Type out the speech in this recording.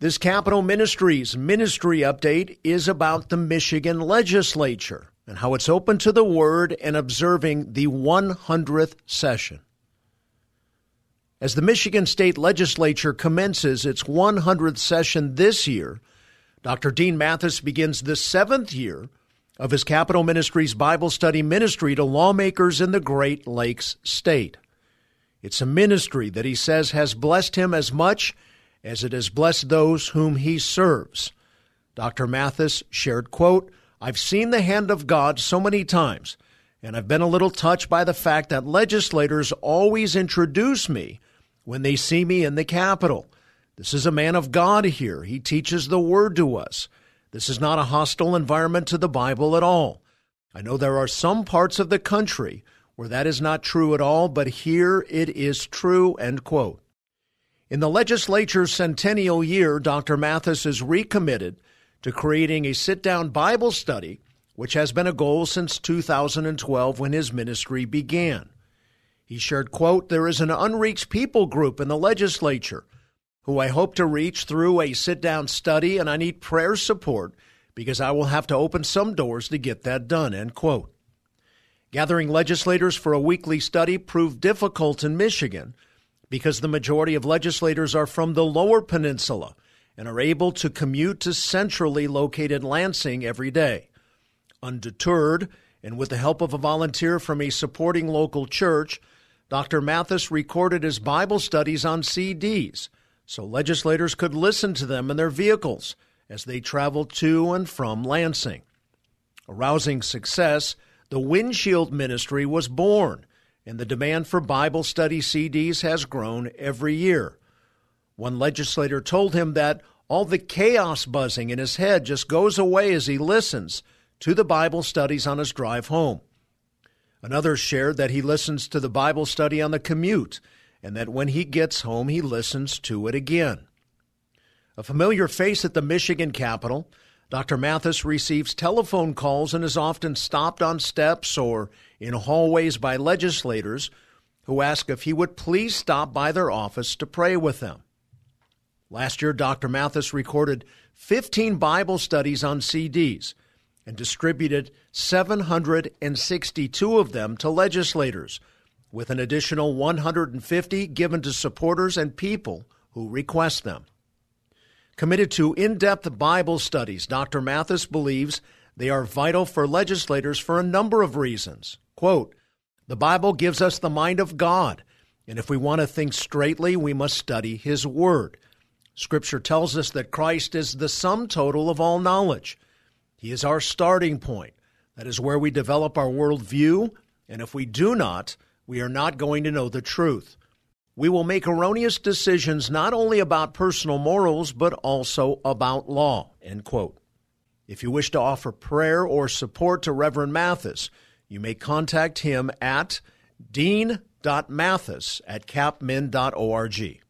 This Capitol Ministries ministry update is about the Michigan legislature and how it's open to the word and observing the 100th session. As the Michigan State Legislature commences its 100th session this year, Dr. Dean Mathis begins the seventh year of his Capitol Ministries Bible study ministry to lawmakers in the Great Lakes State. It's a ministry that he says has blessed him as much as it has blessed those whom he serves. Dr. Mathis shared, quote, I've seen the hand of God so many times, and I've been a little touched by the fact that legislators always introduce me when they see me in the Capitol. This is a man of God here. He teaches the word to us. This is not a hostile environment to the Bible at all. I know there are some parts of the country where that is not true at all, but here it is true, end quote. In the legislature's centennial year, Dr. Mathis is recommitted to creating a sit down Bible study, which has been a goal since 2012 when his ministry began. He shared, quote, There is an unreached people group in the legislature who I hope to reach through a sit down study, and I need prayer support because I will have to open some doors to get that done, end quote. Gathering legislators for a weekly study proved difficult in Michigan because the majority of legislators are from the lower peninsula and are able to commute to centrally located Lansing every day. Undeterred, and with the help of a volunteer from a supporting local church, Dr. Mathis recorded his Bible studies on CDs so legislators could listen to them in their vehicles as they traveled to and from Lansing. Arousing success, the Windshield Ministry was born and the demand for Bible study CDs has grown every year. One legislator told him that all the chaos buzzing in his head just goes away as he listens to the Bible studies on his drive home. Another shared that he listens to the Bible study on the commute and that when he gets home, he listens to it again. A familiar face at the Michigan Capitol, Dr. Mathis receives telephone calls and is often stopped on steps or in hallways by legislators who ask if he would please stop by their office to pray with them. Last year, Dr. Mathis recorded 15 Bible studies on CDs and distributed 762 of them to legislators, with an additional 150 given to supporters and people who request them. Committed to in depth Bible studies, Dr. Mathis believes they are vital for legislators for a number of reasons. Quote, the Bible gives us the mind of God, and if we want to think straightly, we must study His Word. Scripture tells us that Christ is the sum total of all knowledge. He is our starting point. That is where we develop our worldview, and if we do not, we are not going to know the truth we will make erroneous decisions not only about personal morals, but also about law. End quote. If you wish to offer prayer or support to Reverend Mathis, you may contact him at dean.mathis at capmin.org.